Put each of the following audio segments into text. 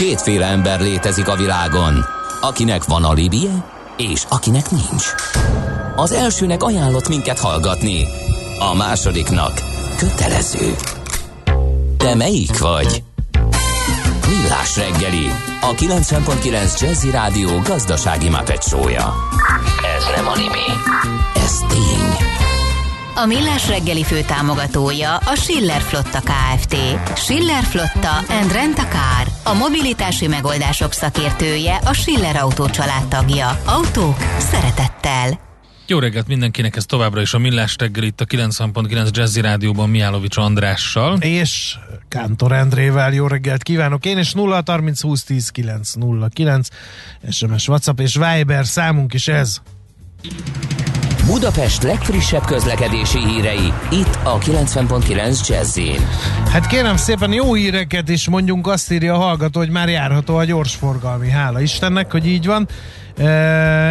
Kétféle ember létezik a világon, akinek van alibije, és akinek nincs. Az elsőnek ajánlott minket hallgatni, a másodiknak kötelező. Te melyik vagy? Millás reggeli, a 90.9 Jazzy Rádió gazdasági mapetsója. Ez nem animi, ez tény. A Millás reggeli fő támogatója a Schiller Flotta KFT. Schiller Flotta and Rent a Car. A mobilitási megoldások szakértője a Schiller Autó tagja. Autók szeretettel. Jó reggelt mindenkinek, ez továbbra is a Millás reggel itt a 90.9 Jazzy Rádióban Miálovics Andrással. És Kántor Endrével jó reggelt kívánok én, és 0 30 20 10 9 0 9 SMS, WhatsApp és Viber számunk is ez. Budapest legfrissebb közlekedési hírei, itt a 90.9 jazz Hát kérem szépen jó híreket is mondjunk, azt írja a hallgató, hogy már járható a gyorsforgalmi. Hála Istennek, hogy így van.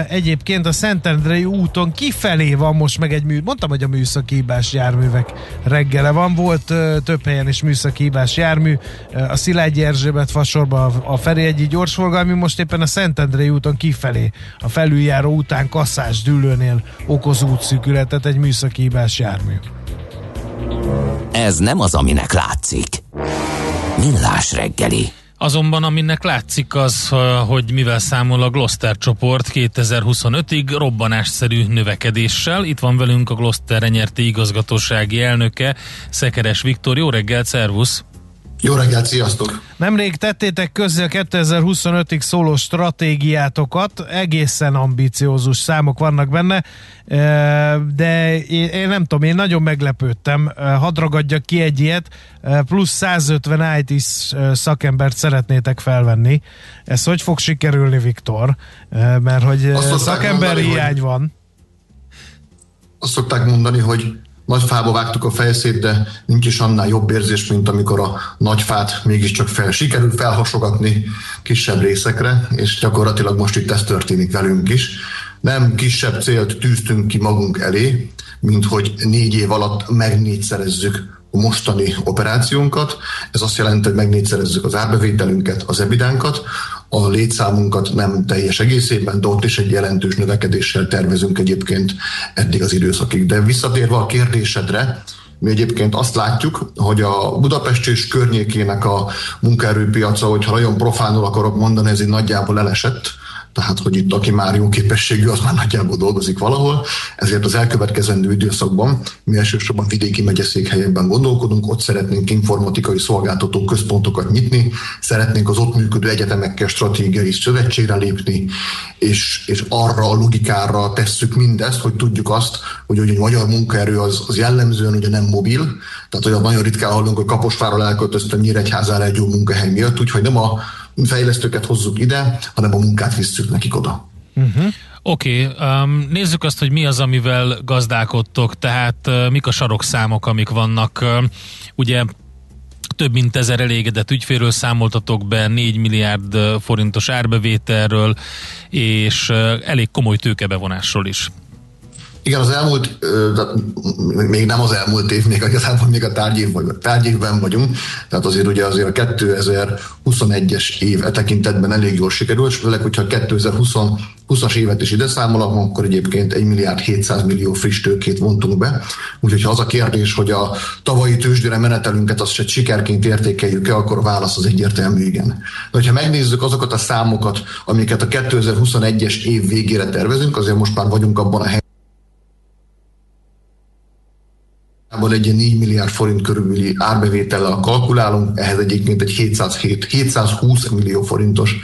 Egyébként a Szentendrei úton kifelé van most meg egy mű, mondtam, hogy a műszaki hibás járművek reggele van, volt több helyen is műszaki hibás jármű, a Szilágyi Erzsébet fasorban a Ferihegyi gyorsforgalmi, most éppen a Szentendrei úton kifelé, a felüljáró után Kasszás dűlőnél okoz útszűkületet egy műszaki hibás jármű. Ez nem az, aminek látszik. Millás reggeli. Azonban aminek látszik az, hogy mivel számol a Gloster csoport 2025-ig robbanásszerű növekedéssel. Itt van velünk a Gloster renyerti igazgatósági elnöke, Szekeres Viktor. Jó reggelt, szervusz! Jó reggelt, sziasztok! Nemrég tettétek közé a 2025-ig szóló stratégiátokat, egészen ambiciózus számok vannak benne, de én nem tudom, én nagyon meglepődtem, hadd ragadjak ki egy ilyet, plusz 150 IT szakembert szeretnétek felvenni. Ez hogy fog sikerülni, Viktor? Mert hogy szakember hiány van. Azt szokták mondani, hogy nagy fába vágtuk a fejszét, de nincs is annál jobb érzés, mint amikor a nagy fát mégiscsak fel, sikerül felhasogatni kisebb részekre, és gyakorlatilag most itt ez történik velünk is. Nem kisebb célt tűztünk ki magunk elé, mint hogy négy év alatt megnégyszerezzük a mostani operációnkat. Ez azt jelenti, hogy megnégyszerezzük az árbevételünket, az ebidánkat, a létszámunkat nem teljes egészében, de ott is egy jelentős növekedéssel tervezünk egyébként eddig az időszakig. De visszatérve a kérdésedre, mi egyébként azt látjuk, hogy a Budapest és környékének a munkaerőpiaca, hogyha nagyon profánul akarok mondani, ez így nagyjából elesett tehát hogy itt aki már jó képességű, az már nagyjából dolgozik valahol, ezért az elkövetkezendő időszakban mi elsősorban vidéki megyeszékhelyekben gondolkodunk, ott szeretnénk informatikai szolgáltató központokat nyitni, szeretnénk az ott működő egyetemekkel stratégiai szövetségre lépni, és, és arra a logikára tesszük mindezt, hogy tudjuk azt, hogy, hogy a magyar munkaerő az, az jellemzően ugye nem mobil, tehát olyan nagyon ritkán hallunk, hogy Kaposváról elköltöztem Nyíregyházára egy jó munkahely miatt, úgyhogy nem a fejlesztőket hozzuk ide, hanem a munkát visszük nekik oda. Uh-huh. Oké, okay, um, nézzük azt, hogy mi az, amivel gazdálkodtok, tehát uh, mik a sarokszámok, amik vannak. Uh, ugye több mint ezer elégedett ügyfélről számoltatok be, 4 milliárd uh, forintos árbevételről, és uh, elég komoly tőkebevonásról is. Igen, az elmúlt, még nem az elmúlt év, még igazából még a tárgyév, vagy a tárgyévben vagyunk, tehát azért ugye azért a 2021-es év e tekintetben elég jól sikerült, és főleg, hogyha 2020-as évet is ide számolom, akkor egyébként 1 milliárd 700 millió friss tőkét vontunk be. Úgyhogy ha az a kérdés, hogy a tavalyi tőzsdére menetelünket azt sikerként értékeljük-e, akkor válasz az egyértelmű igen. De ha megnézzük azokat a számokat, amiket a 2021-es év végére tervezünk, azért most már vagyunk abban a helyzetben, egy 4 milliárd forint körüli árbevétellel kalkulálunk, ehhez egyébként egy 707, 720 millió forintos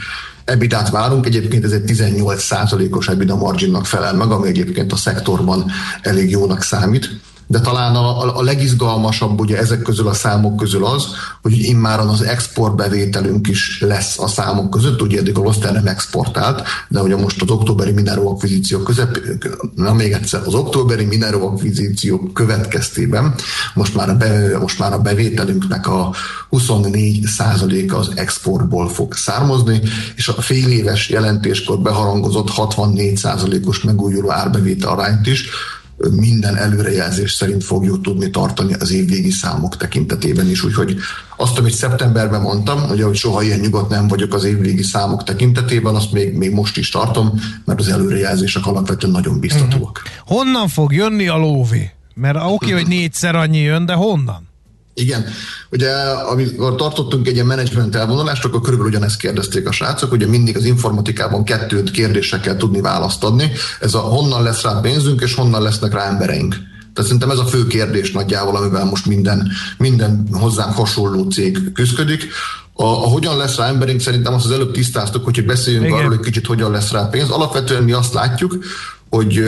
ebitát várunk, egyébként ez egy 18 százalékos EBITDA marginnak felel meg, ami egyébként a szektorban elég jónak számít de talán a, a legizgalmasabb ugye ezek közül a számok közül az, hogy immáron az exportbevételünk is lesz a számok között, ugye eddig a Loster nem exportált, de ugye most az októberi Minero akvizíció közep, na még egyszer, az októberi Minero akvizíció következtében most már, a be, most már a bevételünknek a 24 százaléka az exportból fog származni, és a fél éves jelentéskor beharangozott 64 százalékos megújuló árbevétel arányt is minden előrejelzés szerint fogjuk tudni tartani az évvégi számok tekintetében is. Úgyhogy azt, amit szeptemberben mondtam, hogy hogy soha ilyen nyugodt nem vagyok az évvégi számok tekintetében, azt még, még most is tartom, mert az előrejelzések alapvetően nagyon biztatóak. Uh-huh. Honnan fog jönni a lóvé? Mert oké, okay, hogy négyszer annyi jön, de honnan? Igen, ugye amikor tartottunk egy ilyen menedzsment elvonulást, akkor körülbelül ugyanezt kérdezték a srácok, ugye mindig az informatikában kettőt kérdésre kell tudni választ adni. Ez a honnan lesz rá pénzünk, és honnan lesznek rá embereink. Tehát szerintem ez a fő kérdés nagyjából, amivel most minden, minden hozzánk hasonló cég küzdik. A, a hogyan lesz rá emberünk, szerintem azt az előbb tisztáztuk, hogy beszéljünk Igen. arról hogy kicsit, hogyan lesz rá pénz. Alapvetően mi azt látjuk, hogy,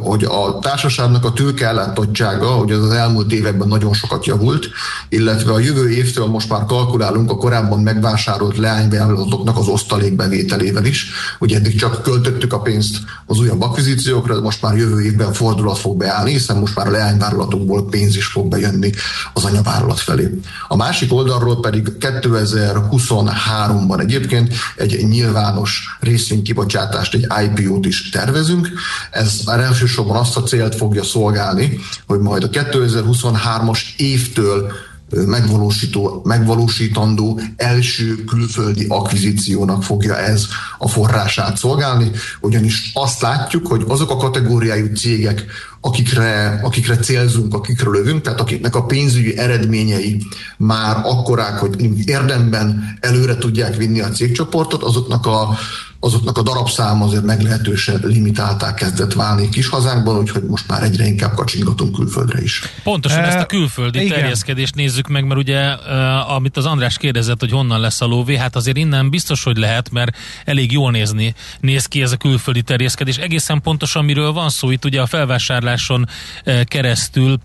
hogy a társaságnak a tőkeellátottsága, hogy az, elmúlt években nagyon sokat javult, illetve a jövő évtől most már kalkulálunk a korábban megvásárolt leányvállalatoknak az osztalékbevételével is. Ugye eddig csak költöttük a pénzt az újabb akvizíciókra, de most már jövő évben fordulat fog beállni, hiszen most már a leányvállalatokból pénz is fog bejönni az anyavállalat felé. A másik oldalról pedig 2023-ban egyébként egy nyilvános részvénykibocsátást, egy IPO-t is tervezünk, ez már elsősorban azt a célt fogja szolgálni, hogy majd a 2023-as évtől megvalósító, megvalósítandó első külföldi akvizíciónak fogja ez a forrását szolgálni, ugyanis azt látjuk, hogy azok a kategóriájú cégek, akikre, akikre célzunk, akikre lövünk, tehát akiknek a pénzügyi eredményei már akkorák, hogy érdemben előre tudják vinni a cégcsoportot, azoknak a azoknak a darabszáma azért meglehetősen limitálták kezdett válni kis hazánkban, úgyhogy most már egyre inkább kacsingatunk külföldre is. Pontosan e, ezt a külföldi igen. terjeszkedést nézzük meg, mert ugye, amit az András kérdezett, hogy honnan lesz a lóvé, hát azért innen biztos, hogy lehet, mert elég jól nézni, néz ki ez a külföldi terjeszkedés. Egészen pontosan miről van szó, itt ugye a felvásárláson keresztül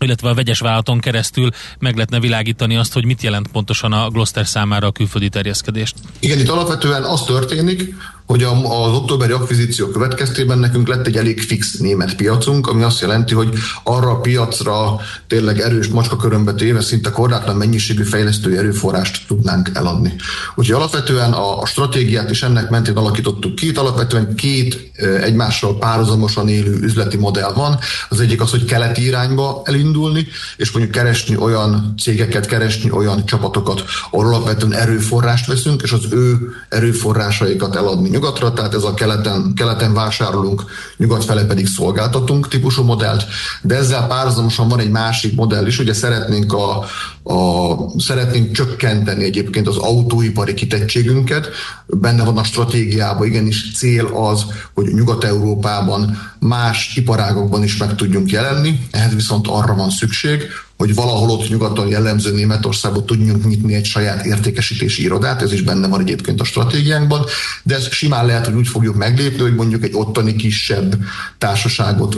illetve a vegyes vállalaton keresztül meg lehetne világítani azt, hogy mit jelent pontosan a Gloster számára a külföldi terjeszkedést. Igen, itt alapvetően az történik, hogy az októberi akvizíció következtében nekünk lett egy elég fix német piacunk, ami azt jelenti, hogy arra a piacra tényleg erős macskakörömbe téve szinte korlátlan mennyiségű fejlesztői erőforrást tudnánk eladni. Úgyhogy alapvetően a stratégiát is ennek mentén alakítottuk ki. Itt alapvetően két egymással párhuzamosan élő üzleti modell van. Az egyik az, hogy keleti irányba elindulni, és mondjuk keresni olyan cégeket, keresni olyan csapatokat, ahol alapvetően erőforrást veszünk, és az ő erőforrásaikat eladni nyugatra, tehát ez a keleten, keleten vásárolunk, nyugat fele pedig szolgáltatunk típusú modellt, de ezzel párhuzamosan van egy másik modell is, ugye szeretnénk a, a, szeretnénk csökkenteni egyébként az autóipari kitettségünket, benne van a stratégiában, igenis cél az, hogy Nyugat-Európában más iparágokban is meg tudjunk jelenni, ehhez viszont arra van szükség, hogy valahol ott nyugaton jellemző Németországban tudjunk nyitni egy saját értékesítési irodát, ez is benne van egyébként a stratégiánkban, de ez simán lehet, hogy úgy fogjuk meglépni, hogy mondjuk egy ottani kisebb társaságot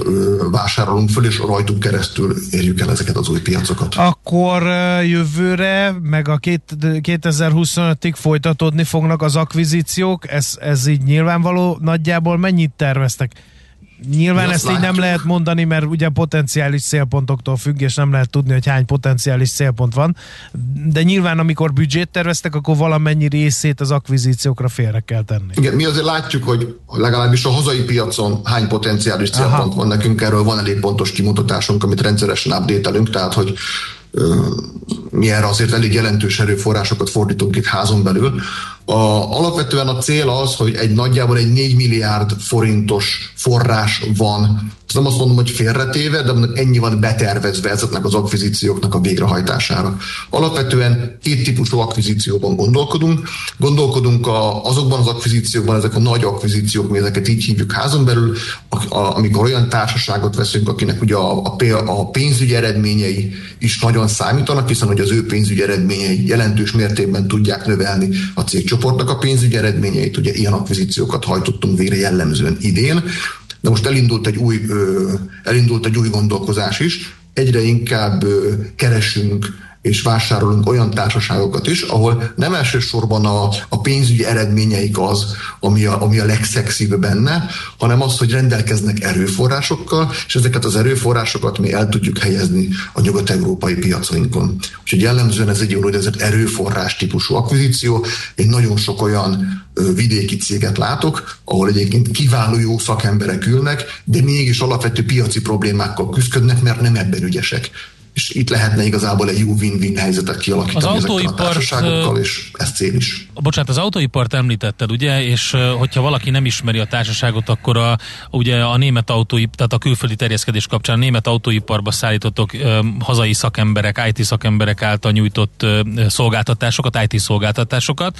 vásárolunk föl, és rajtuk keresztül érjük el ezeket az új piacokat. Akkor jövőre, meg a 2025-ig folytatódni fognak az akvizíciók, ez, ez így nyilvánvaló, nagyjából mennyit terveztek? Nyilván ezt így nem lehet mondani, mert ugye potenciális célpontoktól függ, és nem lehet tudni, hogy hány potenciális célpont van, de nyilván amikor büdzsét terveztek, akkor valamennyi részét az akvizíciókra félre kell tenni. Igen, mi azért látjuk, hogy legalábbis a hazai piacon hány potenciális célpont Aha. van nekünk, erről van elég pontos kimutatásunk, amit rendszeresen update tehát hogy mi erre azért elég jelentős erőforrásokat fordítunk itt házon belül. A, alapvetően a cél az, hogy egy nagyjából egy 4 milliárd forintos forrás van nem azt mondom, hogy félretéve, de ennyi van betervezve ezeknek az akvizícióknak a végrehajtására. Alapvetően két típusú akvizícióban gondolkodunk. Gondolkodunk a, azokban az akvizíciókban, ezek a nagy akvizíciók, mi ezeket így hívjuk házon belül, a, a, amikor olyan társaságot veszünk, akinek ugye a, a, a pénzügyi eredményei is nagyon számítanak, hiszen hogy az ő pénzügyi eredményei jelentős mértékben tudják növelni a cégcsoportnak a pénzügyi eredményeit. Ugye ilyen akvizíciókat hajtottunk végre jellemzően idén de most elindult egy új, elindult egy új gondolkozás is. Egyre inkább keresünk és vásárolunk olyan társaságokat is, ahol nem elsősorban a, a pénzügyi eredményeik az, ami a, ami a legszexibb benne, hanem az, hogy rendelkeznek erőforrásokkal, és ezeket az erőforrásokat mi el tudjuk helyezni a nyugat-európai piacainkon. Úgyhogy jellemzően ez egy úgynevezett erőforrás típusú akvizíció. Én nagyon sok olyan vidéki céget látok, ahol egyébként kiváló jó szakemberek ülnek, de mégis alapvető piaci problémákkal küzdködnek, mert nem ebben ügyesek és itt lehetne igazából egy jó win-win helyzetet kialakítani az ezekkel a társaságokkal, és ez cél is. Bocsánat, az autóipart említetted, ugye, és hogyha valaki nem ismeri a társaságot, akkor a, ugye a német autóipar, tehát a külföldi terjeszkedés kapcsán a német autóiparba szállítottok hazai szakemberek, IT szakemberek által nyújtott szolgáltatásokat, IT szolgáltatásokat,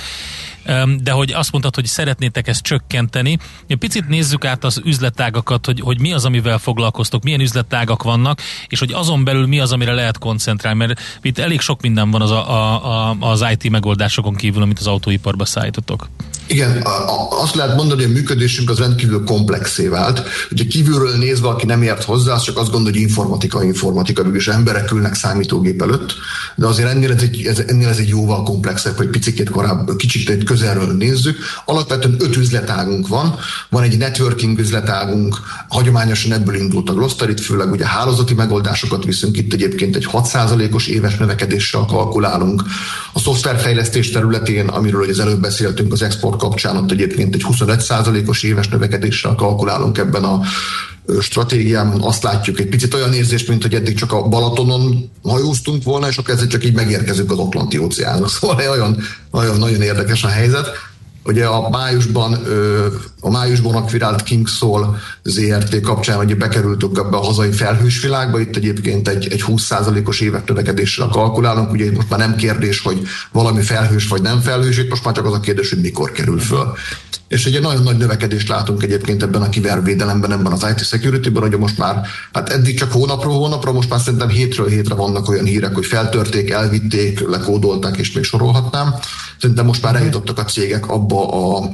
de hogy azt mondtad, hogy szeretnétek ezt csökkenteni. Picit nézzük át az üzletágakat, hogy, hogy mi az, amivel foglalkoztok, milyen üzletágak vannak, és hogy azon belül mi az, amire lehet koncentrálni, mert itt elég sok minden van az, a, a, az IT megoldásokon kívül, amit az autóiparba szállítotok. Igen, azt lehet mondani, hogy a működésünk az rendkívül komplexé vált. Ugye kívülről nézve, aki nem ért hozzá, az csak azt gondolja, hogy informatika, informatika, és emberek ülnek számítógép előtt, de azért ennél ez egy, ez, ennél ez egy jóval komplexebb, hogy picit korábban, kicsit közelről nézzük. Alapvetően öt üzletágunk van, van egy networking üzletágunk, hagyományosan ebből indult a Gloster, itt főleg ugye hálózati megoldásokat viszünk, itt egyébként egy 6%-os éves növekedéssel kalkulálunk. A szoftverfejlesztés területén, amiről az előbb beszéltünk, az export kapcsán ott egyébként egy 25%-os éves növekedéssel kalkulálunk ebben a stratégiában azt látjuk, egy picit olyan érzés, mint hogy eddig csak a Balatonon hajóztunk volna, és akkor ezzel csak így megérkezünk az Atlanti óceánra. Szóval nagyon, nagyon, nagyon érdekes a helyzet. Ugye a májusban, a májusban akvirált Kingsoul ZRT kapcsán ugye bekerültünk ebbe a hazai felhős világba, itt egyébként egy, egy 20%-os évek növekedéssel kalkulálunk, ugye most már nem kérdés, hogy valami felhős vagy nem felhős, itt most már csak az a kérdés, hogy mikor kerül föl. És egy nagyon nagy növekedést látunk egyébként ebben a kibervédelemben, ebben az IT security-ben, hogy most már, hát eddig csak hónapról hónapra, most már szerintem hétről hétre vannak olyan hírek, hogy feltörték, elvitték, lekódolták, és még sorolhatnám. Szerintem most már eljutottak a cégek abba a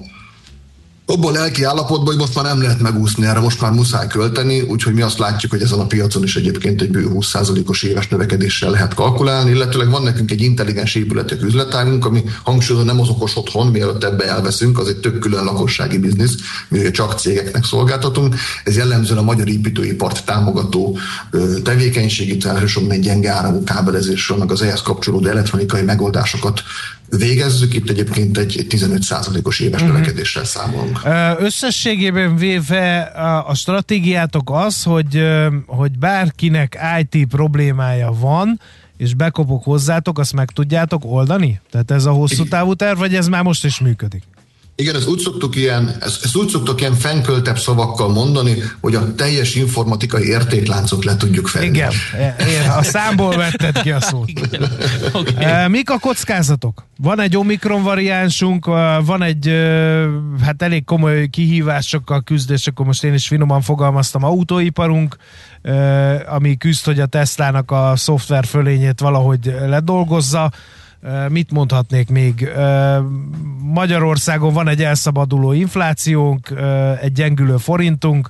abban lelki állapotban, hogy most már nem lehet megúszni, erre most már muszáj költeni, úgyhogy mi azt látjuk, hogy ezen a piacon is egyébként egy bő 20%-os éves növekedéssel lehet kalkulálni, illetőleg van nekünk egy intelligens épületek üzletágunk, ami hangsúlyozza nem az okos otthon, mielőtt ebbe elveszünk, az egy tök külön lakossági biznisz, mi csak cégeknek szolgáltatunk. Ez jellemzően a magyar építőipart támogató tevékenység, itt elsősorban egy gyenge áramú kábelezésről, meg az ehhez kapcsolódó elektronikai megoldásokat végezzük, itt egyébként egy 15%-os éves uh-huh. növekedéssel számolunk. Összességében véve a stratégiátok az, hogy, hogy bárkinek IT problémája van, és bekopok hozzátok, azt meg tudjátok oldani? Tehát ez a hosszú távú terv, vagy ez már most is működik? Igen, ez úgy szoktuk ilyen, ezt, ezt úgy szoktuk ilyen fenköltebb szavakkal mondani, hogy a teljes informatikai értékláncot le tudjuk fedni. Igen, a számból vetted ki a szót. okay. Mik a kockázatok? Van egy Omikron variánsunk, van egy hát elég komoly kihívásokkal küzdés, akkor most én is finoman fogalmaztam, autóiparunk, ami küzd, hogy a Teslának a szoftver fölényét valahogy ledolgozza Mit mondhatnék még? Magyarországon van egy elszabaduló inflációnk, egy gyengülő forintunk,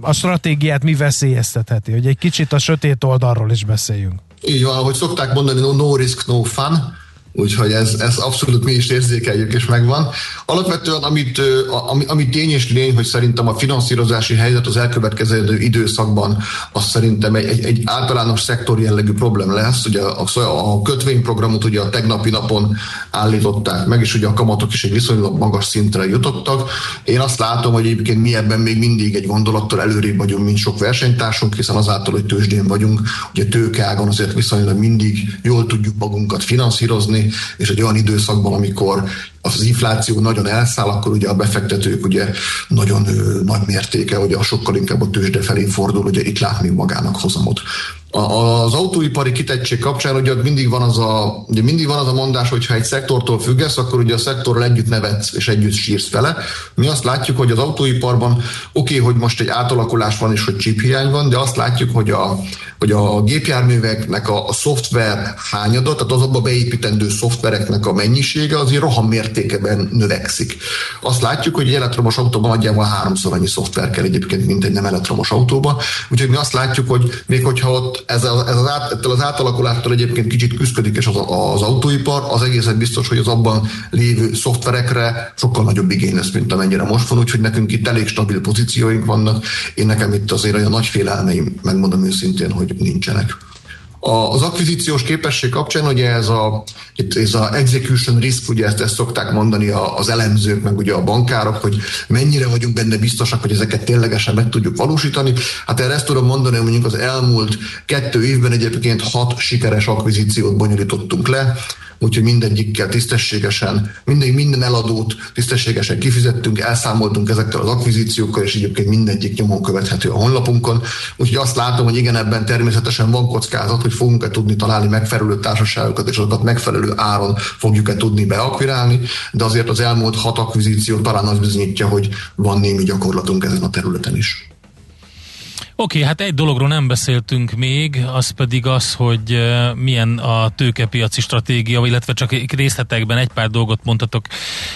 a stratégiát mi veszélyeztetheti? Hogy egy kicsit a sötét oldalról is beszéljünk. Így van, ahogy szokták mondani, no, no risk, no fun Úgyhogy ez, ez abszolút mi is érzékeljük, és megvan. Alapvetően, amit, ami, ami tény és lény, hogy szerintem a finanszírozási helyzet az elkövetkező időszakban az szerintem egy, egy, egy általános szektor jellegű problém lesz. Ugye a, a kötvényprogramot ugye a tegnapi napon állították meg, és ugye a kamatok is egy viszonylag magas szintre jutottak. Én azt látom, hogy egyébként mi ebben még mindig egy gondolattal előrébb vagyunk, mint sok versenytársunk, hiszen azáltal, hogy tőzsdén vagyunk, ugye tőkeágon azért viszonylag mindig jól tudjuk magunkat finanszírozni, és egy olyan időszakban, amikor az infláció nagyon elszáll, akkor ugye a befektetők ugye nagyon nagy mértéke, ugye a sokkal inkább a tőzsde felé fordul, ugye itt látni magának hozamot. Az autóipari kitettség kapcsán ugye mindig van az a, ugye mindig van az a mondás, hogy ha egy szektortól függesz, akkor ugye a szektorral együtt nevetsz és együtt sírsz vele. Mi azt látjuk, hogy az autóiparban oké, okay, hogy most egy átalakulás van és hogy chip van, de azt látjuk, hogy a, hogy a gépjárműveknek a, a szoftver hányada, tehát az abba beépítendő szoftvereknek a mennyisége azért roham mértékeben növekszik. Azt látjuk, hogy egy elektromos autóban nagyjából háromszor annyi szoftver kell egyébként, mint egy nem elektromos autóban. Úgyhogy mi azt látjuk, hogy még hogyha ott ez, a, ez az, át, ettől az átalakulástól egyébként kicsit küzdik és az, az autóipar, az egészen biztos, hogy az abban lévő szoftverekre sokkal nagyobb igény lesz, mint amennyire most van, úgyhogy nekünk itt elég stabil pozícióink vannak. Én nekem itt azért olyan nagy félelmeim, megmondom őszintén, hogy nincsenek. Az akvizíciós képesség kapcsán ugye ez a, itt ez a execution risk, ugye ezt, ezt szokták mondani az elemzők, meg ugye a bankárok, hogy mennyire vagyunk benne biztosak, hogy ezeket ténylegesen meg tudjuk valósítani. Hát erre ezt tudom mondani, hogy mondjuk az elmúlt kettő évben egyébként hat sikeres akvizíciót bonyolítottunk le, úgyhogy mindegyikkel tisztességesen, minden, minden eladót tisztességesen kifizettünk, elszámoltunk ezekkel az akvizíciókkal, és egyébként mindegyik nyomon követhető a honlapunkon. Úgyhogy azt látom, hogy igen, ebben természetesen van kockázat, hogy fogunk-e tudni találni megfelelő társaságokat, és azokat megfelelő áron fogjuk-e tudni beakvirálni, de azért az elmúlt hat akvizíció talán az bizonyítja, hogy van némi gyakorlatunk ezen a területen is. Oké, okay, hát egy dologról nem beszéltünk még, az pedig az, hogy milyen a tőkepiaci stratégia, illetve csak részletekben egy pár dolgot mondhatok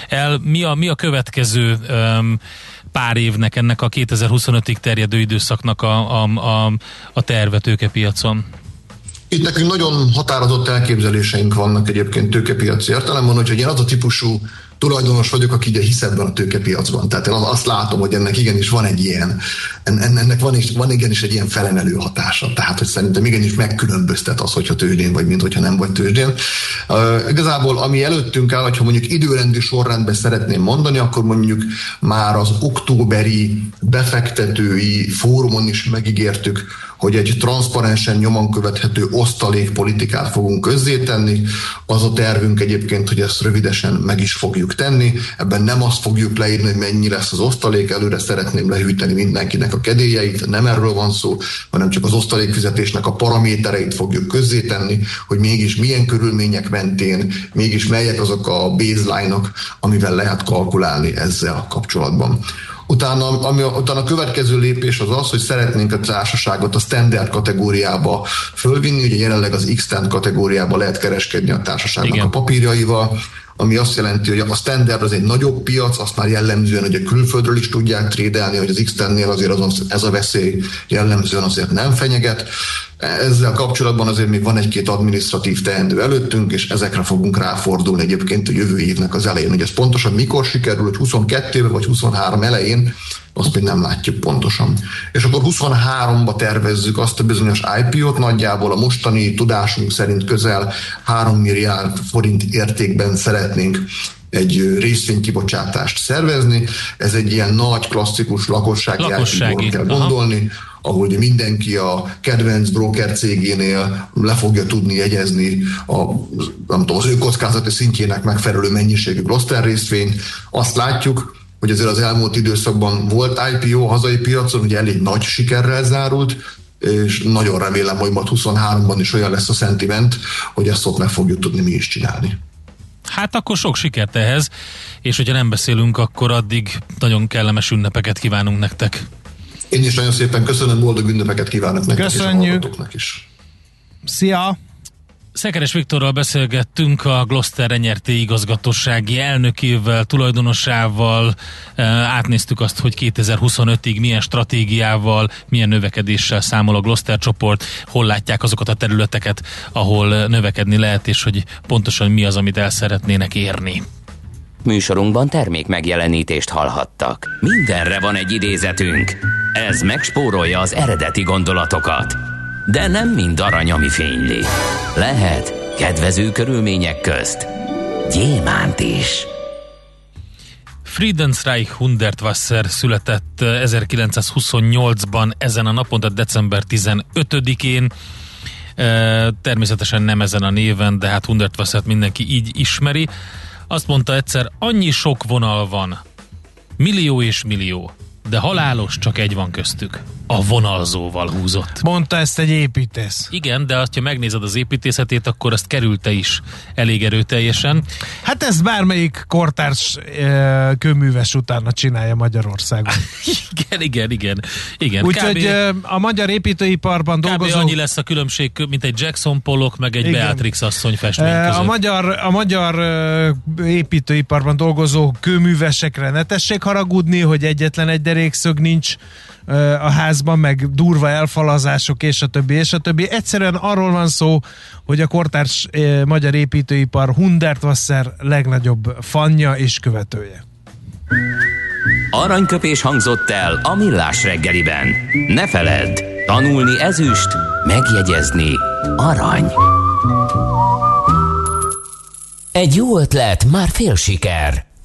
el. Mi a, mi a következő um, pár évnek, ennek a 2025-ig terjedő időszaknak a, a, a, a terve tőkepiacon? Itt nekünk nagyon határozott elképzeléseink vannak egyébként tőkepiaci értelemben, hogy én az a típusú tulajdonos vagyok, aki ugye hisz ebben a tőkepiacban. Tehát én azt látom, hogy ennek igenis van egy ilyen, ennek van, is, van igenis egy ilyen felemelő hatása. Tehát, hogy szerintem igenis megkülönböztet az, hogyha tőzsdén vagy, mint hogyha nem vagy tőzsdén. Uh, igazából, ami előttünk áll, hogyha mondjuk időrendi sorrendben szeretném mondani, akkor mondjuk már az októberi befektetői fórumon is megígértük, hogy egy transzparensen nyomon követhető osztalékpolitikát fogunk közzétenni. Az a tervünk egyébként, hogy ezt rövidesen meg is fogjuk tenni. Ebben nem azt fogjuk leírni, hogy mennyi lesz az osztalék, előre szeretném lehűteni mindenkinek a kedélyeit, nem erről van szó, hanem csak az osztalékfizetésnek a paramétereit fogjuk közzétenni, hogy mégis milyen körülmények mentén, mégis melyek azok a baseline-ok, amivel lehet kalkulálni ezzel kapcsolatban. Utána, ami, utána a következő lépés az az, hogy szeretnénk a társaságot a standard kategóriába fölvinni, ugye jelenleg az X-stand kategóriába lehet kereskedni a társaságnak Igen. a papírjaival, ami azt jelenti, hogy a standard az egy nagyobb piac, azt már jellemzően hogy a külföldről is tudják trédelni, hogy az x azért az, ez a veszély jellemzően azért nem fenyeget. Ezzel kapcsolatban azért még van egy-két administratív teendő előttünk, és ezekre fogunk ráfordulni egyébként a jövő évnek az elején. Hogy ez pontosan mikor sikerül, hogy 22 vagy 23 elején, azt még nem látjuk pontosan. És akkor 23-ba tervezzük azt a bizonyos IPO-t, nagyjából a mostani tudásunk szerint közel 3 milliárd forint értékben szeretnénk egy részvénykibocsátást szervezni. Ez egy ilyen nagy, klasszikus lakossági, lakossági. kell gondolni, Aha ahol mindenki a kedvenc broker cégénél le fogja tudni jegyezni a, nem tudom, az ő kockázati szintjének megfelelő mennyiségű Gloster részvényt. Azt látjuk, hogy azért az elmúlt időszakban volt IPO a hazai piacon, ugye elég nagy sikerrel zárult, és nagyon remélem, hogy majd 23-ban is olyan lesz a szentiment, hogy ezt ott meg fogjuk tudni mi is csinálni. Hát akkor sok sikert ehhez, és hogyha nem beszélünk, akkor addig nagyon kellemes ünnepeket kívánunk nektek. Én is nagyon szépen köszönöm, boldog ünnepeket kívánok nektek Köszönjük. és a is. Szia! Szekeres Viktorral beszélgettünk a Gloster NRT igazgatósági elnökével, tulajdonosával, átnéztük azt, hogy 2025-ig milyen stratégiával, milyen növekedéssel számol a Gloster csoport, hol látják azokat a területeket, ahol növekedni lehet, és hogy pontosan mi az, amit el szeretnének érni. Műsorunkban termék megjelenítést hallhattak. Mindenre van egy idézetünk. Ez megspórolja az eredeti gondolatokat de nem mind arany, ami fényli. Lehet kedvező körülmények közt gyémánt is. Friedensreich Hundertwasser született 1928-ban ezen a napon, tehát december 15-én. Természetesen nem ezen a néven, de hát Hundertwassert mindenki így ismeri. Azt mondta egyszer, annyi sok vonal van, millió és millió, de halálos csak egy van köztük. A vonalzóval húzott. Mondta ezt egy építész. Igen, de azt, ha megnézed az építészetét, akkor azt kerülte is elég erőteljesen. Hát ez bármelyik kortárs e, kőműves utána csinálja Magyarországon. igen, igen, igen. igen. Úgyhogy e, a magyar építőiparban dolgozó... annyi lesz a különbség, mint egy Jackson Pollock, meg egy igen. Beatrix asszony festmény e, A magyar, a magyar építőiparban dolgozó kőművesekre ne tessék haragudni, hogy egyetlen egy derékszög nincs a házban, meg durva elfalazások, és a többi, és a többi. Egyszerűen arról van szó, hogy a kortárs magyar építőipar Hundertwasser legnagyobb fanja és követője. Aranyköpés hangzott el a millás reggeliben. Ne feledd, tanulni ezüst, megjegyezni arany. Egy jó ötlet, már fél siker.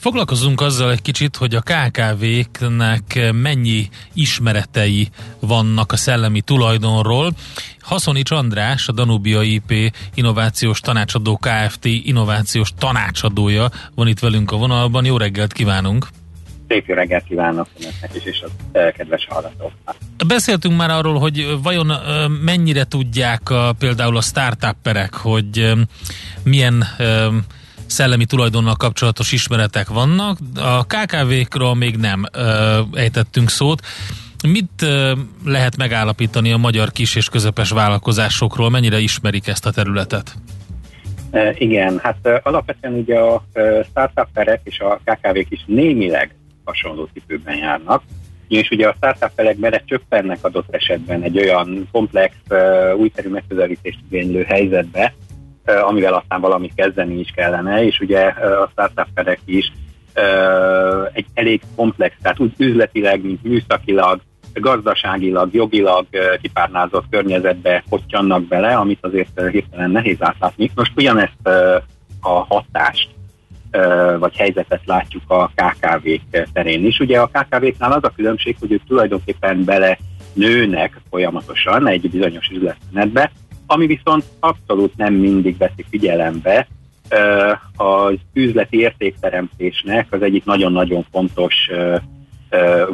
Foglalkozunk azzal egy kicsit, hogy a KKV-knek mennyi ismeretei vannak a szellemi tulajdonról. Haszonics András, a Danubia IP Innovációs Tanácsadó Kft. innovációs tanácsadója van itt velünk a vonalban. Jó reggelt kívánunk! Szép jó reggelt kívánok önöknek is, és a eh, kedves hallgatóknak. Beszéltünk már arról, hogy vajon eh, mennyire tudják a, például a startupperek, hogy eh, milyen szellemi tulajdonnal kapcsolatos ismeretek vannak. A KKV-król még nem ö, ejtettünk szót. Mit ö, lehet megállapítani a magyar kis és közepes vállalkozásokról? Mennyire ismerik ezt a területet? Igen, hát alapvetően ugye a e, startupperek és a KKV-k is némileg hasonló cipőben járnak, és ugye a startupperek bele csöppennek adott esetben egy olyan komplex, újszerű megközelítést igénylő helyzetbe, amivel aztán valamit kezdeni is kellene, és ugye a startupperek is egy elég komplex, tehát úgy üzletileg, mint műszakilag, gazdaságilag, jogilag kipárnázott környezetbe hottyannak bele, amit azért hirtelen nehéz átlátni. Most ugyanezt a hatást vagy helyzetet látjuk a KKV-k terén is. Ugye a KKV-knál az a különbség, hogy ők tulajdonképpen bele nőnek folyamatosan egy bizonyos üzletmenetbe, ami viszont abszolút nem mindig veszi figyelembe az üzleti értékteremtésnek az egyik nagyon-nagyon fontos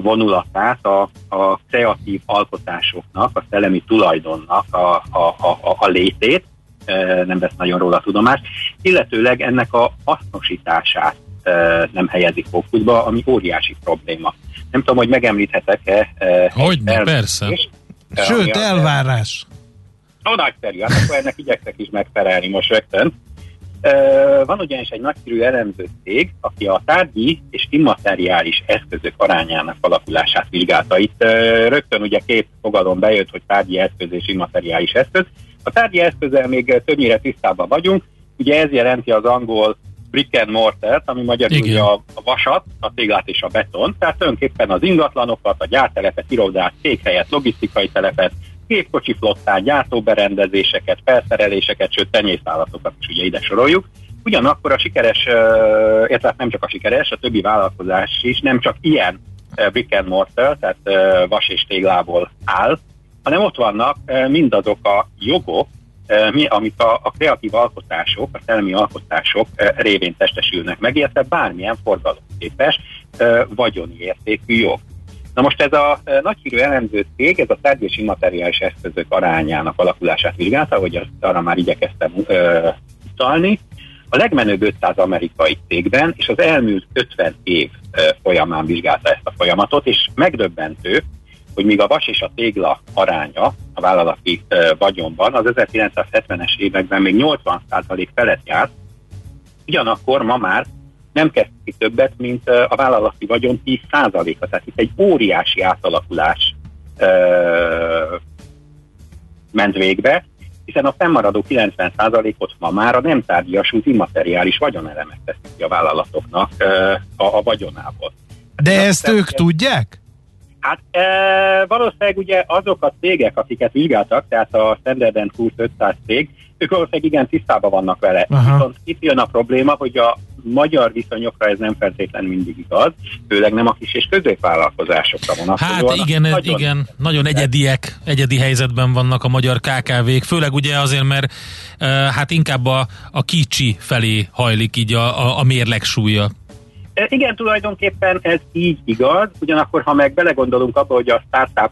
vonulatát a, a kreatív alkotásoknak, a szellemi tulajdonnak a, a, a, a létét, nem vesz nagyon róla tudomást, illetőleg ennek a hasznosítását nem helyezik fókuszba, ami óriási probléma. Nem tudom, hogy megemlíthetek-e. Hogy persze. Sőt, elvárás. Ó, nagyszerű, hát akkor ennek igyekszek is megfelelni most rögtön. Van ugyanis egy nagyszerű elemző cég, aki a tárgyi és immateriális eszközök arányának alakulását vizsgálta. Itt rögtön ugye két fogalom bejött, hogy tárgyi eszköz és immateriális eszköz. A tárgyi eszközzel még többnyire tisztában vagyunk. Ugye ez jelenti az angol brick and mortar ami magyarul ugye a, a vasat, a téglát és a beton. Tehát tulajdonképpen az ingatlanokat, a gyártelepet, irodát, székhelyet, logisztikai telepet, gépkocsi flottát, gyártóberendezéseket, felszereléseket, sőt tenyészállatokat is ugye ide soroljuk. Ugyanakkor a sikeres, illetve nem csak a sikeres, a többi vállalkozás is nem csak ilyen brick and mortar, tehát vas és téglából áll, hanem ott vannak mindazok a jogok, amik a, a kreatív alkotások, a szellemi alkotások révén testesülnek meg, illetve bármilyen forgalomképes vagyoni értékű jog. Na most ez a e, nagyhírű elemző cég, ez a tárgy és immateriális eszközök arányának alakulását vizsgálta, hogy azt arra már igyekeztem ö, utalni. A legmenőbb 500 amerikai cégben, és az elmúlt 50 év ö, folyamán vizsgálta ezt a folyamatot, és megdöbbentő, hogy míg a vas és a tégla aránya a vállalati ö, vagyonban az 1970-es években még 80% felett járt, ugyanakkor ma már nem kezd ki többet, mint a vállalati vagyon 10%-a. Tehát itt egy óriási átalakulás ö, ment végbe, hiszen a fennmaradó 90%-ot ma már a nem tárgyasult immateriális vagyonelemek teszik ki a vállalatoknak ö, a, a vagyonából. De ezt ők tudják? Hát e, valószínűleg ugye azok a cégek, akiket vizsgáltak, tehát a Standard Poor's 500 cég, ők valószínűleg igen tisztában vannak vele. Aha. Viszont itt jön a probléma, hogy a magyar viszonyokra ez nem feltétlenül mindig igaz, főleg nem a kis és középvállalkozásokra vonatkozóan. Hát igen, nagyon, igen, nagyon egyediek, egyedi helyzetben vannak a magyar KKV-k, főleg ugye azért, mert uh, hát inkább a, a kicsi felé hajlik így a, a, a mérleg súlya. Igen, tulajdonképpen ez így igaz, ugyanakkor ha meg belegondolunk abba, hogy a startup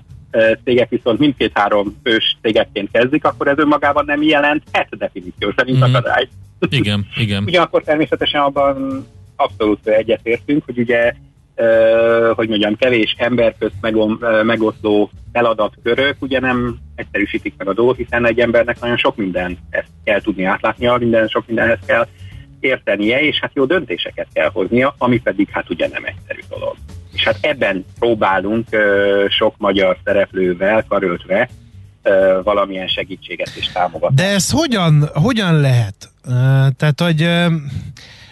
cégek viszont mindkét-három fős cégekként kezdik, akkor ez önmagában nem jelent het definíció szerint mm. akadály. Igen, igen. Ugyanakkor természetesen abban abszolút egyetértünk, hogy ugye Uh, hogy mondjam, kevés ember közt megoszló feladatkörök ugye nem egyszerűsítik meg a dolgot, hiszen egy embernek nagyon sok minden ezt kell tudni átlátnia, minden sok mindenhez kell értenie, és hát jó döntéseket kell hoznia, ami pedig hát ugye nem egyszerű dolog. És hát ebben próbálunk uh, sok magyar szereplővel karöltve valamilyen segítséget és támogatást. De ez hogyan, hogyan lehet? Tehát, hogy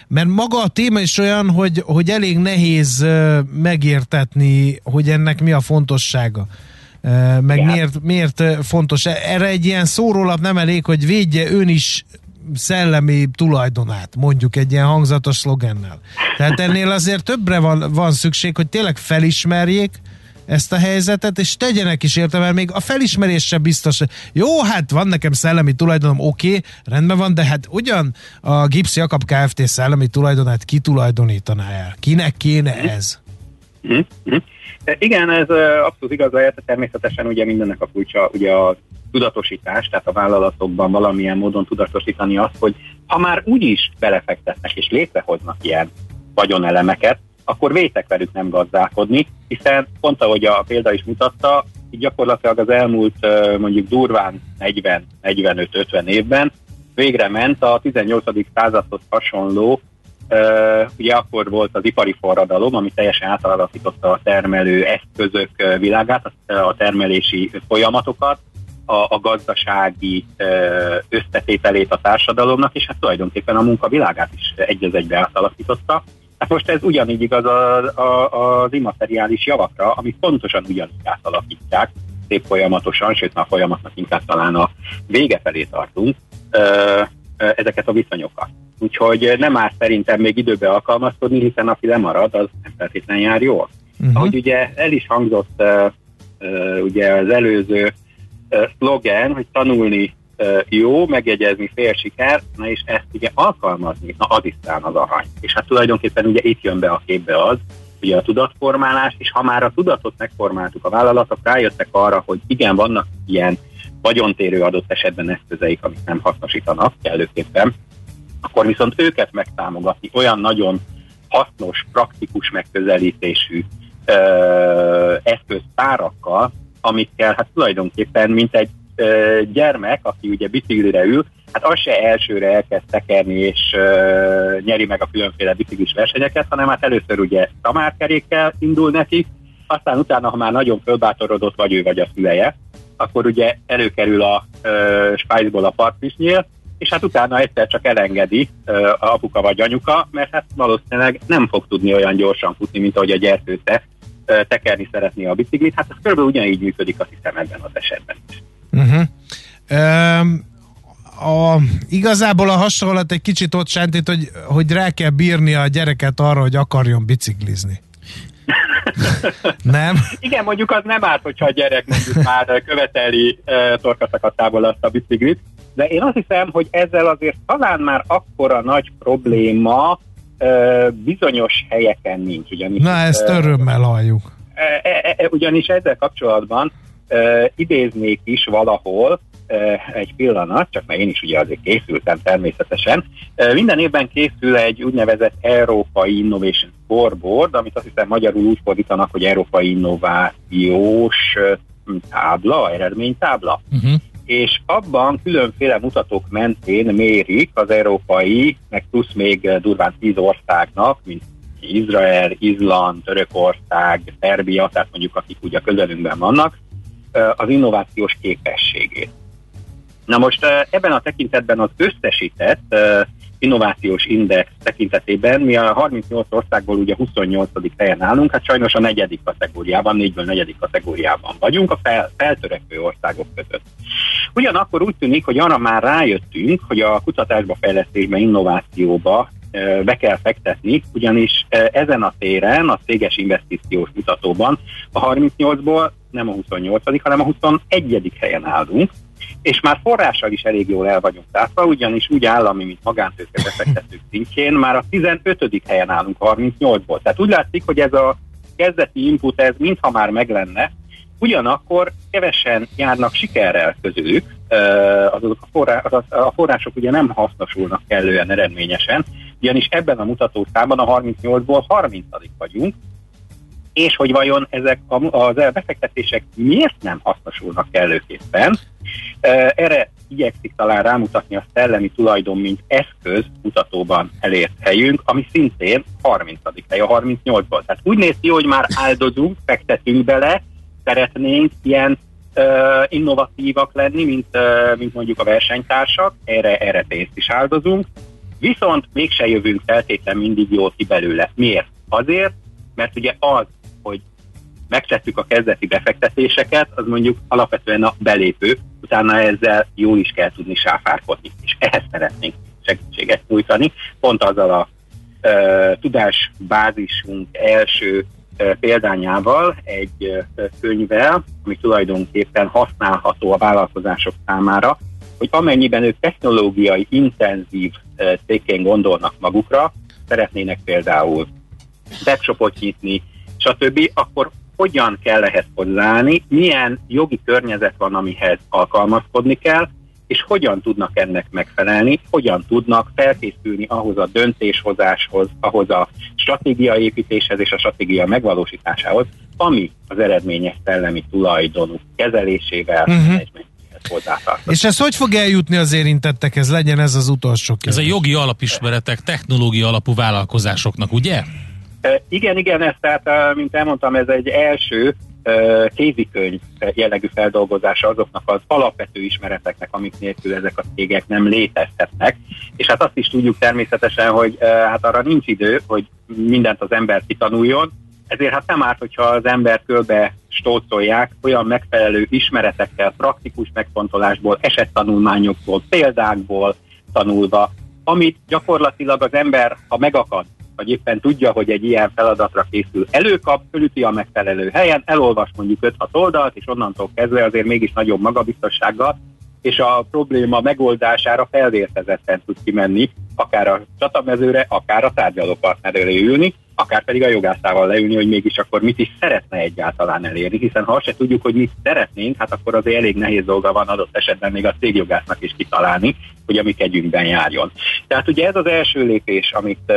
mert maga a téma is olyan, hogy, hogy elég nehéz megértetni, hogy ennek mi a fontossága. Meg ja. miért, miért fontos. Erre egy ilyen szórólap nem elég, hogy védje ön is szellemi tulajdonát, mondjuk egy ilyen hangzatos szlogennel. Tehát ennél azért többre van, van szükség, hogy tényleg felismerjék ezt a helyzetet, és tegyenek is érte, mert még a felismerés sem biztos. Jó, hát van nekem szellemi tulajdonom, oké, okay, rendben van, de hát ugyan a Gips Jakab Kft. szellemi tulajdonát kitulajdonítaná el. Kinek kéne ez? Mm-hmm. Igen, ez abszolút igaz lehet, természetesen ugye mindennek a kulcsa ugye a tudatosítás, tehát a vállalatokban valamilyen módon tudatosítani azt, hogy ha már úgyis belefektetnek és létrehoznak ilyen vagyonelemeket, akkor vétek velük nem gazdálkodni, hiszen pont ahogy a példa is mutatta, így gyakorlatilag az elmúlt mondjuk durván 40-45-50 évben végre ment a 18. századhoz hasonló ugye akkor volt az ipari forradalom, ami teljesen átalakította a termelő eszközök világát, a termelési folyamatokat, a, a gazdasági összetételét a társadalomnak, és hát tulajdonképpen a munkavilágát is egy az egybe átalakította. Most ez ugyanígy igaz a, a, az immateriális javakra, amit pontosan ugyanígy átalakítják, szép folyamatosan, sőt már folyamatnak inkább talán a vége felé tartunk, ezeket a viszonyokat. Úgyhogy nem áll szerintem még időbe alkalmazkodni, hiszen aki lemarad, az nem feltétlenül jár jól. Uh-huh. Ahogy ugye el is hangzott uh, uh, ugye az előző uh, szlogen, hogy tanulni jó, megjegyezni fél siker, na és ezt ugye alkalmazni, na az is az arany. És hát tulajdonképpen ugye itt jön be a képbe az, ugye a tudatformálás, és ha már a tudatot megformáltuk, a vállalatok rájöttek arra, hogy igen, vannak ilyen vagyontérő adott esetben eszközeik, amik nem hasznosítanak kellőképpen, akkor viszont őket megtámogatni olyan nagyon hasznos, praktikus megközelítésű ö, eszköztárakkal, amikkel hát tulajdonképpen mint egy gyermek, aki ugye biciklire ül, hát az se elsőre elkezd tekerni és ö, nyeri meg a különféle biciklis versenyeket, hanem hát először ugye tamárkerékkel indul neki, aztán utána, ha már nagyon fölbátorodott vagy ő vagy a szüleje, akkor ugye előkerül a spájzból a partvisnyél, és hát utána egyszer csak elengedi ö, a apuka vagy anyuka, mert hát valószínűleg nem fog tudni olyan gyorsan futni, mint ahogy a gyertőte tekerni szeretné a biciklit. Hát ez körülbelül ugyanígy működik, azt hiszem ebben az esetben is. Uh-huh. Um a, igazából a hasonlat egy kicsit ott sentít, hogy, hogy rá kell bírni a gyereket arra, hogy akarjon biciklizni. nem? Igen, mondjuk az nem árt, hogyha a gyerek mondjuk már követeli uh, torkaszakadtából azt a biciklit, de én azt hiszem, hogy ezzel azért talán már akkora nagy probléma uh, bizonyos helyeken nincs. Ugyanis, Na, ezt örömmel halljuk. Uh, uh, uh, ugyanis ezzel kapcsolatban uh, idéznék is valahol, egy pillanat, csak mert én is ugye azért készültem természetesen. Minden évben készül egy úgynevezett Európai Innovation Scoreboard, amit azt hiszem magyarul úgy fordítanak, hogy Európai Innovációs tábla, eredménytábla. Uh-huh. És abban különféle mutatók mentén mérik az európai, meg plusz még durván tíz országnak, mint Izrael, Izland, Törökország, Szerbia, tehát mondjuk akik ugye a közelünkben vannak, az innovációs képességét. Na most ebben a tekintetben az összesített innovációs index tekintetében mi a 38 országból ugye 28. helyen állunk, hát sajnos a negyedik kategóriában, négyből negyedik kategóriában vagyunk a fel, feltörekvő országok között. Ugyanakkor úgy tűnik, hogy arra már rájöttünk, hogy a kutatásba, fejlesztésbe, innovációba be kell fektetni, ugyanis ezen a téren, a céges investíciós mutatóban a 38-ból nem a 28 hanem a 21. helyen állunk, és már forrással is elég jól el vagyunk tárva, ugyanis úgy állami, mint magántőke befektetők szintjén már a 15. helyen állunk 38-ból. Tehát úgy látszik, hogy ez a kezdeti input, ez mintha már meg lenne, ugyanakkor kevesen járnak sikerrel közülük, azok a, forrá, a források ugye nem hasznosulnak kellően eredményesen, ugyanis ebben a mutatószámban a 38-ból 30 vagyunk, és hogy vajon ezek az befektetések miért nem hasznosulnak kellőképpen. Erre igyekszik talán rámutatni a szellemi tulajdon, mint eszköz mutatóban elért helyünk, ami szintén 30. hely a 38-ból. Tehát úgy néz ki, hogy már áldozunk, fektetünk bele, szeretnénk ilyen uh, innovatívak lenni, mint, uh, mint mondjuk a versenytársak, erre, erre pénzt is áldozunk, viszont mégse jövünk feltétlenül mindig jól ki belőle. Miért? Azért, mert ugye az, megtettük a kezdeti befektetéseket, az mondjuk alapvetően a belépő, utána ezzel jól is kell tudni sáfárkodni, és ehhez szeretnénk segítséget nyújtani. Pont azzal a uh, tudásbázisunk első uh, példányával, egy uh, könyvvel, ami tulajdonképpen használható a vállalkozások számára, hogy amennyiben ők technológiai intenzív uh, cégként gondolnak magukra, szeretnének például webshopot nyitni, stb., akkor hogyan kell ehhez hozzáállni, milyen jogi környezet van, amihez alkalmazkodni kell, és hogyan tudnak ennek megfelelni, hogyan tudnak felkészülni ahhoz a döntéshozáshoz, ahhoz a stratégiaépítéshez és a stratégia megvalósításához, ami az eredményes szellemi tulajdonuk kezelésével, uh-huh. És ez hogy fog eljutni az érintettekhez? Legyen ez az utolsó kérdés. Ez a jogi alapismeretek, technológia alapú vállalkozásoknak, ugye? Igen, igen, ez tehát, mint elmondtam, ez egy első kézikönyv jellegű feldolgozása azoknak az alapvető ismereteknek, amik nélkül ezek a cégek nem létezhetnek. És hát azt is tudjuk természetesen, hogy hát arra nincs idő, hogy mindent az ember kitanuljon, ezért hát nem árt, hogyha az ember körbe stócolják olyan megfelelő ismeretekkel, praktikus megfontolásból, esettanulmányokból, példákból tanulva, amit gyakorlatilag az ember, ha megakad vagy éppen tudja, hogy egy ilyen feladatra készül, előkap, fölüti a megfelelő helyen, elolvas mondjuk 5-6 oldalt, és onnantól kezdve azért mégis nagyobb magabiztossággal, és a probléma megoldására felvértezetten tud kimenni, akár a csatamezőre, akár a tárgyalópartner elé ülni, akár pedig a jogászával leülni, hogy mégis akkor mit is szeretne egyáltalán elérni, hiszen ha azt se tudjuk, hogy mit szeretnénk, hát akkor azért elég nehéz dolga van adott esetben még a cégjogásznak is kitalálni, hogy a mi kegyünkben járjon. Tehát ugye ez az első lépés, amit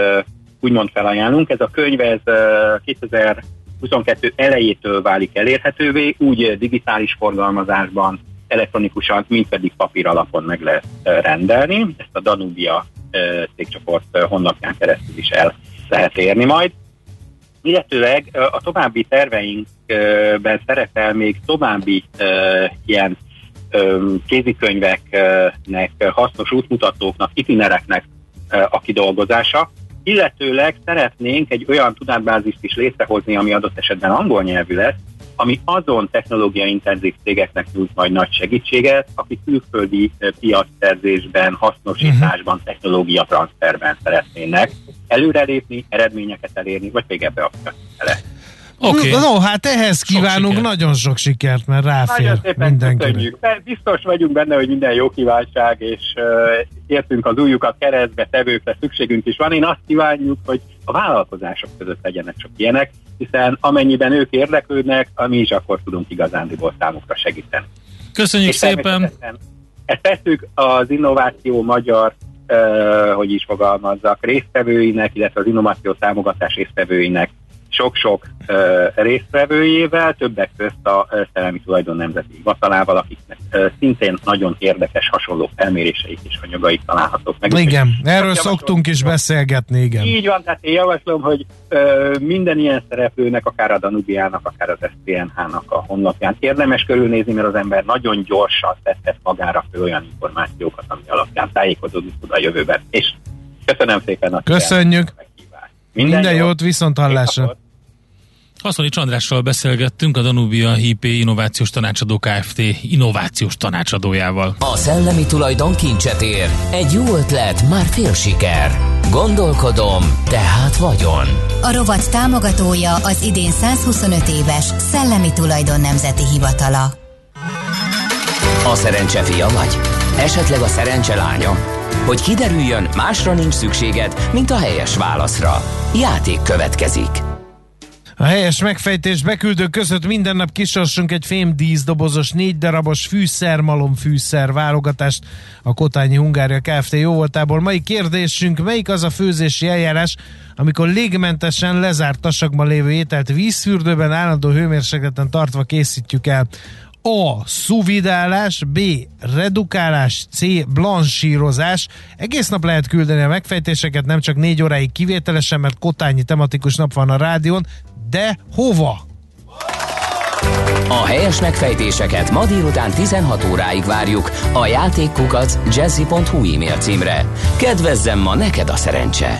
úgymond felajánlunk. Ez a könyv ez 2022 elejétől válik elérhetővé, úgy digitális forgalmazásban, elektronikusan, mint pedig papír alapon meg lehet rendelni. Ezt a Danubia cégcsoport honlapján keresztül is el lehet érni majd. Illetőleg a további terveinkben szerepel még további ilyen kézikönyveknek, hasznos útmutatóknak, itinereknek a kidolgozása, illetőleg szeretnénk egy olyan tudatbázist is létrehozni, ami adott esetben angol nyelvű lesz, ami azon technológiaintenzív cégeknek nyújt majd nagy segítséget, akik külföldi eh, piacszerzésben, hasznosításban, uh-huh. technológia transferben szeretnének előrelépni, eredményeket elérni, vagy még ebbe a piac Okay. No, hát ehhez sok kívánunk siker. nagyon sok sikert, mert ráfér mindenki. Biztos vagyunk benne, hogy minden jó kívánság, és uh, értünk az újukat keresztbe, tevőkre szükségünk is van. Én azt kívánjuk, hogy a vállalkozások között legyenek csak ilyenek, hiszen amennyiben ők érdeklődnek, mi is akkor tudunk igazándiból számukra segíteni. Köszönjük és szépen! Ezt tettük az Innováció Magyar uh, hogy is fogalmazzak, résztvevőinek, illetve az innováció támogatás résztvevőinek sok-sok uh, résztvevőjével, többek közt a Szellemi Tulajdon Nemzeti Hivatalával, akiknek uh, szintén nagyon érdekes hasonló felméréseik és anyagaik találhatók meg. Igen, és erről szoktunk is beszélgetni, igen. Így van, tehát én javaslom, hogy uh, minden ilyen szereplőnek, akár a Danubiának, akár az SZPNH-nak a honlapján érdemes körülnézni, mert az ember nagyon gyorsan tett magára föl olyan információkat, ami alapján tájékozódni tud a jövőben. És Köszönöm szépen a Köszönjük. Minden, Minden jót, viszont hallásra. Haszoni Csandrással beszélgettünk a Danubia HP Innovációs Tanácsadó Kft. innovációs tanácsadójával. A szellemi tulajdon kincset ér. Egy jó ötlet, már fél siker. Gondolkodom, tehát vagyon. A rovat támogatója az idén 125 éves Szellemi Tulajdon Nemzeti Hivatala. A szerencse fia vagy? Esetleg a szerencse lánya? Hogy kiderüljön, másra nincs szükséged, mint a helyes válaszra. Játék következik. A helyes megfejtés beküldő között minden nap kisorsunk egy fém díszdobozos, négy darabos fűszermalom fűszer válogatást a Kotányi Hungária Kft. jóvoltából. Mai kérdésünk, melyik az a főzési eljárás, amikor légmentesen lezárt tasakban lévő ételt vízfürdőben állandó hőmérsékleten tartva készítjük el? A. Szuvidálás, B. Redukálás, C. Blansírozás. Egész nap lehet küldeni a megfejtéseket, nem csak négy óráig kivételesen, mert kotányi tematikus nap van a rádión, de hova? A helyes megfejtéseket ma délután 16 óráig várjuk a játékkukat jazzy.hu e-mail címre. Kedvezzem ma neked a szerencse!